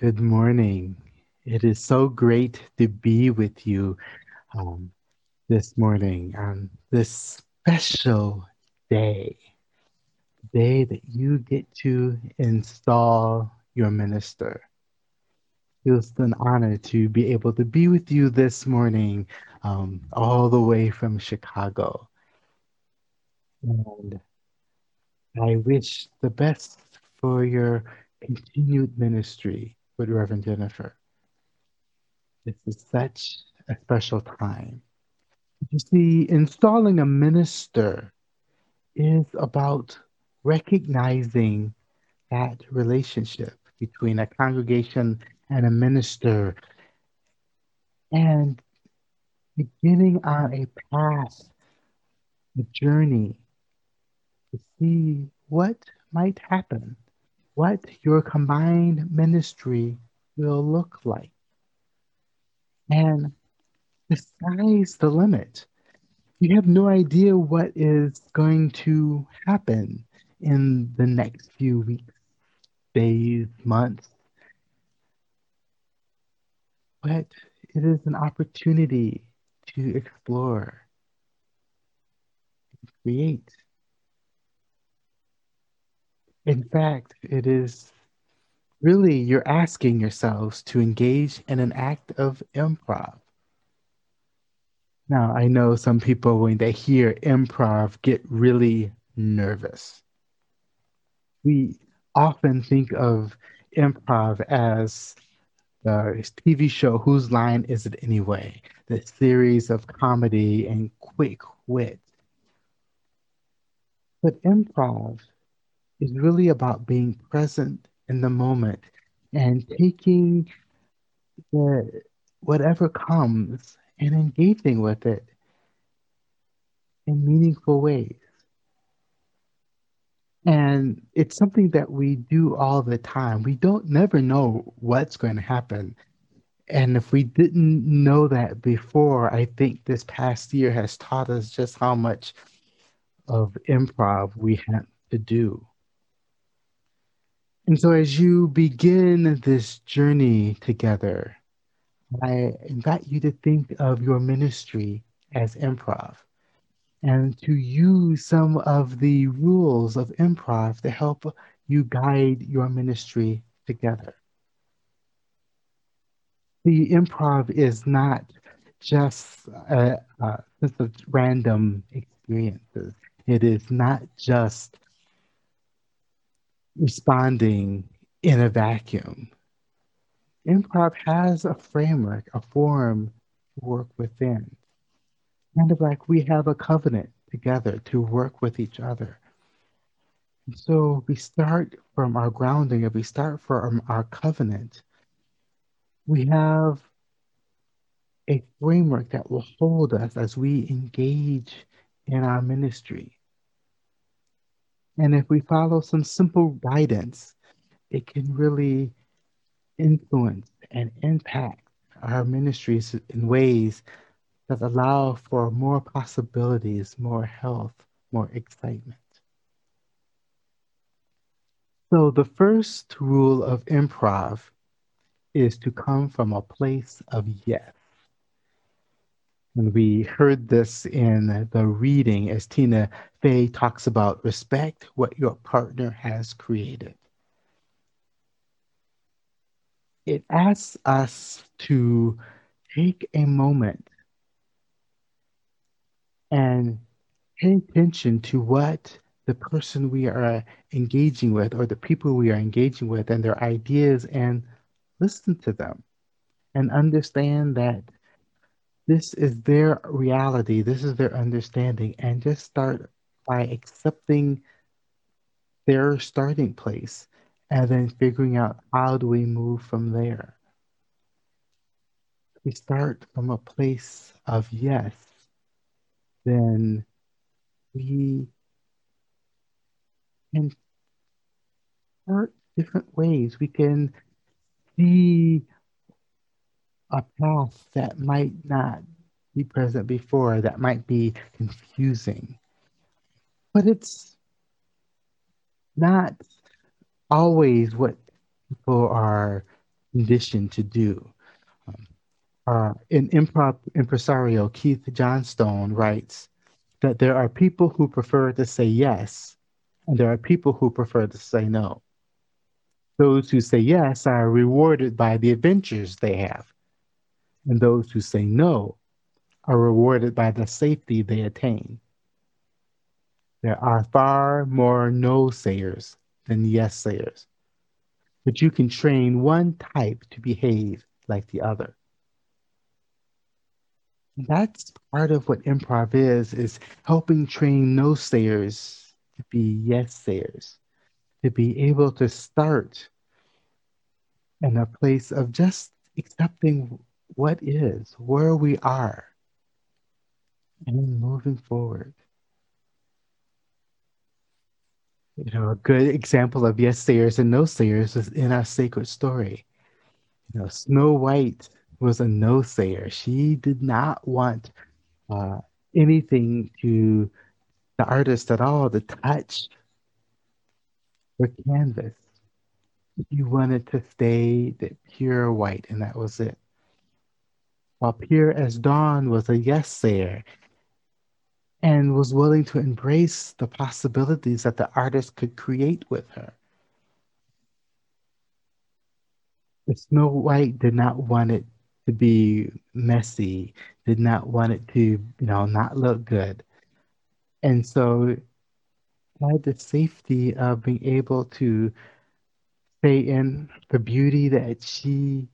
Good morning. It is so great to be with you um, this morning on this special day, day that you get to install your minister. It's an honor to be able to be with you this morning, um, all the way from Chicago. And I wish the best for your continued ministry with Reverend Jennifer. This is such a special time. You see, installing a minister is about recognizing that relationship between a congregation and a minister and beginning on a path, a journey to see what might happen, what your combined ministry will look like. And the sky's the limit. You have no idea what is going to happen in the next few weeks, days, months. But it is an opportunity to explore, create. In fact, it is really you're asking yourselves to engage in an act of improv. Now, I know some people, when they hear improv, get really nervous. We often think of improv as the TV show Whose Line Is It Anyway? The series of comedy and quick wit. But improv is really about being present in the moment and taking the whatever comes and engaging with it in meaningful ways. And it's something that we do all the time. We don't never know what's going to happen. And if we didn't know that before, I think this past year has taught us just how much of improv we have to do. And so, as you begin this journey together, I invite you to think of your ministry as improv and to use some of the rules of improv to help you guide your ministry together. The improv is not just a, a sense of random experiences. It is not just responding in a vacuum. Improv has a framework, a form to work within. Kind of like we have a covenant together to work with each other. And so we start from our grounding, if we start from our covenant, we have a framework that will hold us as we engage in our ministry. And if we follow some simple guidance, it can really influence and impact our ministries in ways that allow for more possibilities, more health, more excitement. So, the first rule of improv is to come from a place of yes. And we heard this in the reading as Tina Fey talks about respect what your partner has created. It asks us to take a moment and pay attention to what the person we are engaging with or the people we are engaging with and their ideas and listen to them and understand that this is their reality, this is their understanding, and just start by accepting their starting place and then figuring out how do we move from there. We start from a place of yes, then we can start different ways. We can see a path that might not be present before, that might be confusing. But it's not always what people are conditioned to do. Um, uh, in improv impresario Keith Johnstone writes that there are people who prefer to say yes, and there are people who prefer to say no. Those who say yes are rewarded by the adventures they have, and those who say no are rewarded by the safety they attain. There are far more no sayers than yes sayers, but you can train one type to behave like the other. That's part of what improv is, is helping train no sayers to be yes sayers, to be able to start in a place of just accepting what is, where we are, and moving forward. You know, a good example of yes sayers and no sayers is in our sacred story. You know, Snow White was a no sayer. She did not want uh, anything to the artist at all to touch her canvas. She wanted to stay the pure white, and that was it. While pure as dawn was a yes sayer and was willing to embrace the possibilities that the artist could create with her. The Snow White did not want it to be messy, did not want it to, you know, not look good. And so had the safety of being able to stay in the beauty that she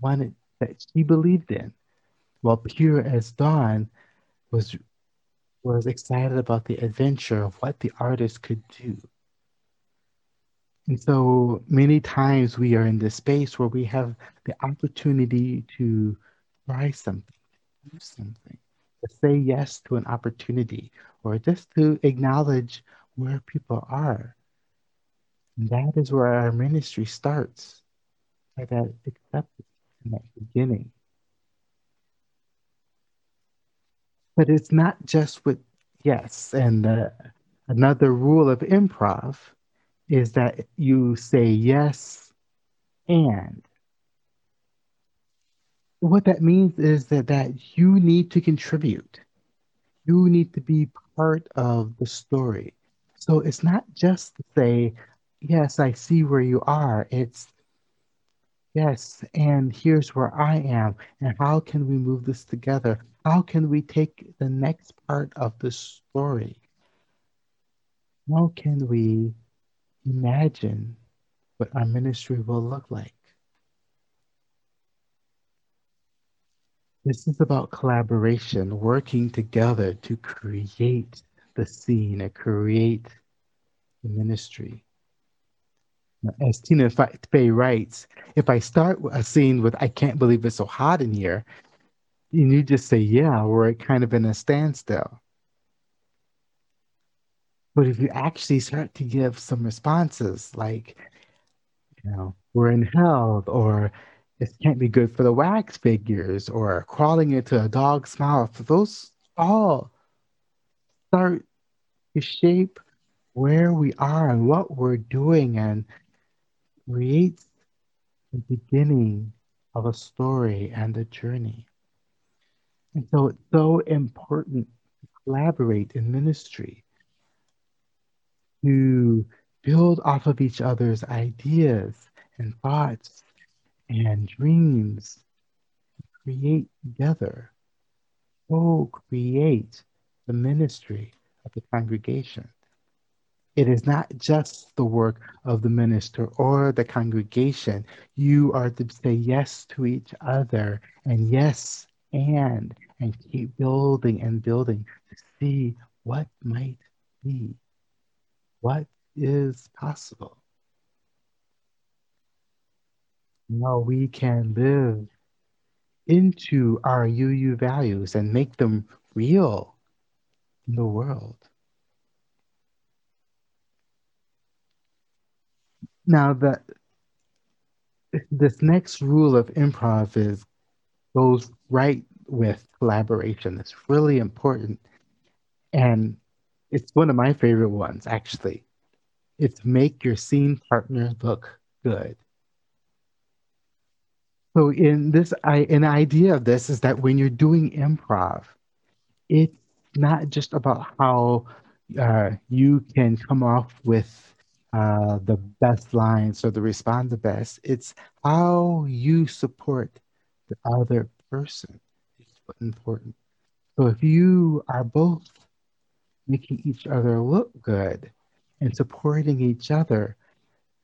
wanted, that she believed in. While pure as dawn was was excited about the adventure of what the artist could do. And so many times we are in this space where we have the opportunity to try something, to do something, to say yes to an opportunity, or just to acknowledge where people are. And that is where our ministry starts, by that acceptance and that beginning. But it's not just with yes. And uh, another rule of improv is that you say yes and. What that means is that, that you need to contribute. You need to be part of the story. So it's not just to say, yes, I see where you are. It's Yes, and here's where I am. And how can we move this together? How can we take the next part of the story? How can we imagine what our ministry will look like? This is about collaboration, working together to create the scene and create the ministry. As Tina Fey writes, if I start a scene with, I can't believe it's so hot in here, and you just say, yeah, we're kind of in a standstill. But if you actually start to give some responses like, you know, we're in hell, or it can't be good for the wax figures, or crawling into a dog's mouth, those all start to shape where we are and what we're doing and creates the beginning of a story and a journey. And so it's so important to collaborate in ministry, to build off of each other's ideas and thoughts and dreams, create together, co create the ministry of the congregation. It is not just the work of the minister or the congregation. You are to say yes to each other and yes and and keep building and building to see what might be, what is possible. Now we can live into our UU values and make them real in the world. Now that this next rule of improv is goes right with collaboration. It's really important. And it's one of my favorite ones, actually. It's make your scene partner look good. So in this, I an idea of this is that when you're doing improv, it's not just about how uh, you can come off with uh, the best lines or the respond the best. It's how you support the other person. It's important. So if you are both making each other look good and supporting each other,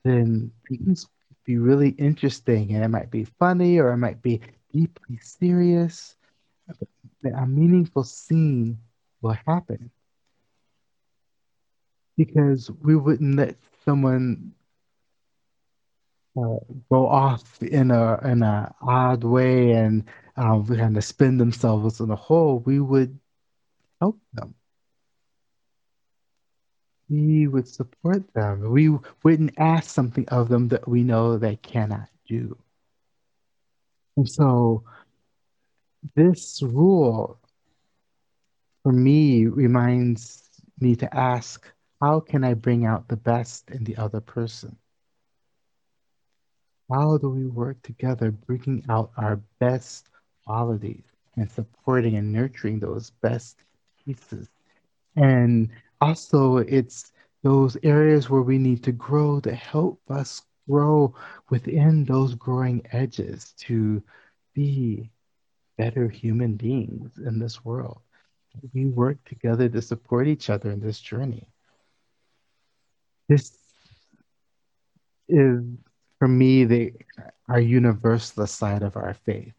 then things be really interesting and it might be funny or it might be deeply serious. But a meaningful scene will happen because we wouldn't let someone uh, go off in a in a odd way and um, kind of spin themselves in a hole. We would help them we would support them. We wouldn't ask something of them that we know they cannot do. And so this rule for me reminds me to ask, how can I bring out the best in the other person? How do we work together, bringing out our best qualities and supporting and nurturing those best pieces? And also it's those areas where we need to grow to help us grow within those growing edges to be better human beings in this world. We work together to support each other in this journey. This is, for me, the our universalist side of our faith.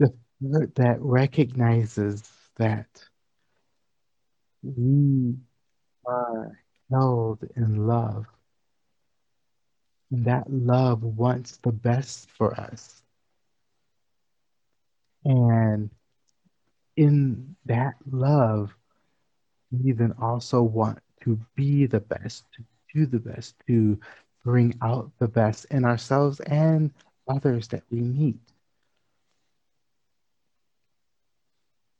The that recognizes that we are held in love. And that love wants the best for us. And in that love, we then also want to be the best, to do the best, to bring out the best in ourselves and others that we meet.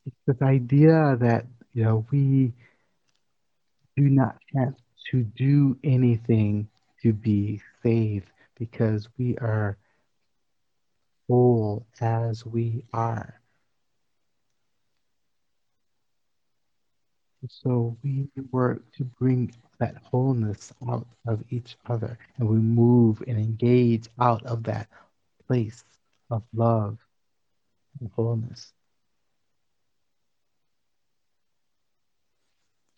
It's this idea that you know, we do not have to do anything to be saved because we are whole as we are. So we work to bring that wholeness out of each other and we move and engage out of that place of love and wholeness.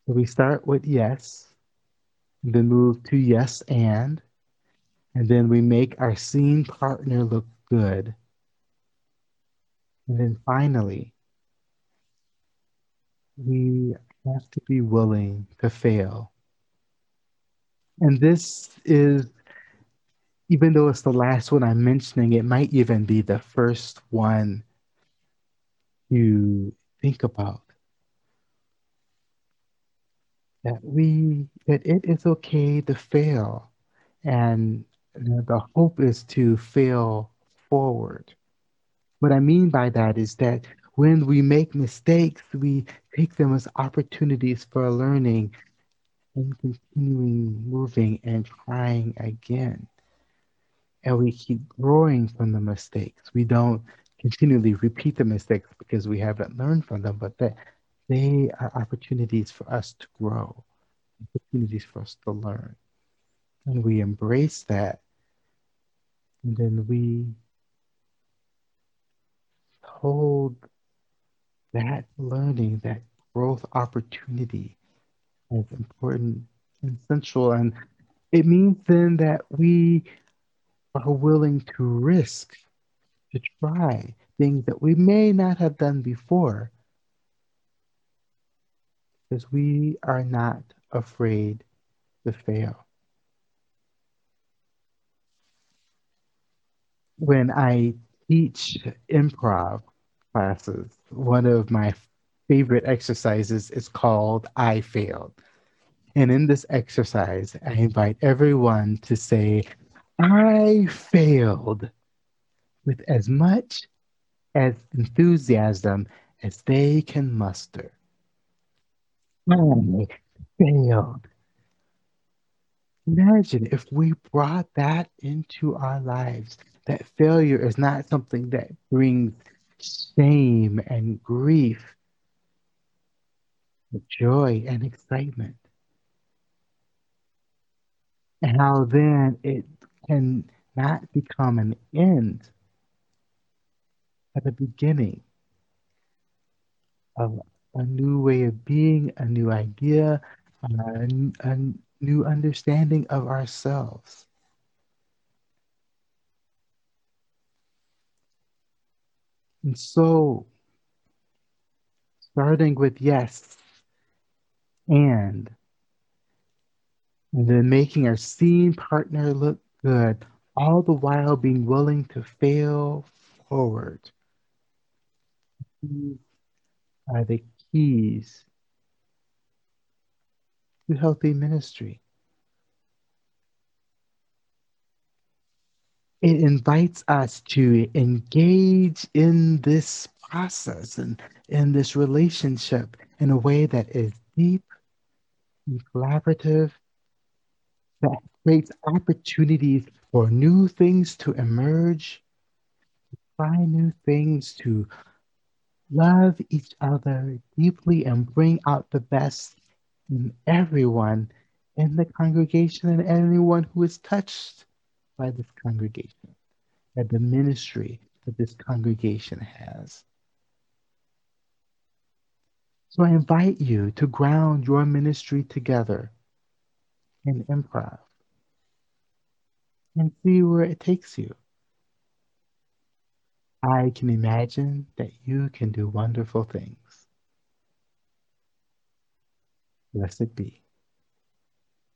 So we start with yes, then move to yes and, and then we make our scene partner look good. And then finally, we have to be willing to fail. And this is, even though it's the last one I'm mentioning, it might even be the first one you think about. That we that it is okay to fail. And the hope is to fail forward. What i mean by that is that when we make mistakes we take them as opportunities for learning and continuing moving and trying again and we keep growing from the mistakes we don't continually repeat the mistakes because we haven't learned from them but that they are opportunities for us to grow, opportunities for us to learn. And we embrace that. And then we hold that learning, that growth opportunity is important and central. And it means then that we are willing to risk, to try things that we may not have done before because we are not afraid to fail. When I teach improv classes, one of my favorite exercises is called I Failed. And in this exercise, I invite everyone to say, I failed with as much as enthusiasm as they can muster. I failed. Imagine if we brought that into our lives, that failure is not something that brings shame and grief, joy and excitement. And how then it can not become an end, but a beginning of a new way of being, a new idea, a, a new understanding of ourselves. And so, starting with yes and, and then making our scene partner look good, all the while being willing to fail forward. Are the keys to healthy ministry. It invites us to engage in this process and in this relationship in a way that is deep and collaborative, that creates opportunities for new things to emerge, to try new things, to love each other deeply and bring out the best in everyone in the congregation and anyone who is touched by this congregation, that the ministry that this congregation has. So I invite you to ground your ministry together in improv and see where it takes you. I can imagine that you can do wonderful things. Blessed be.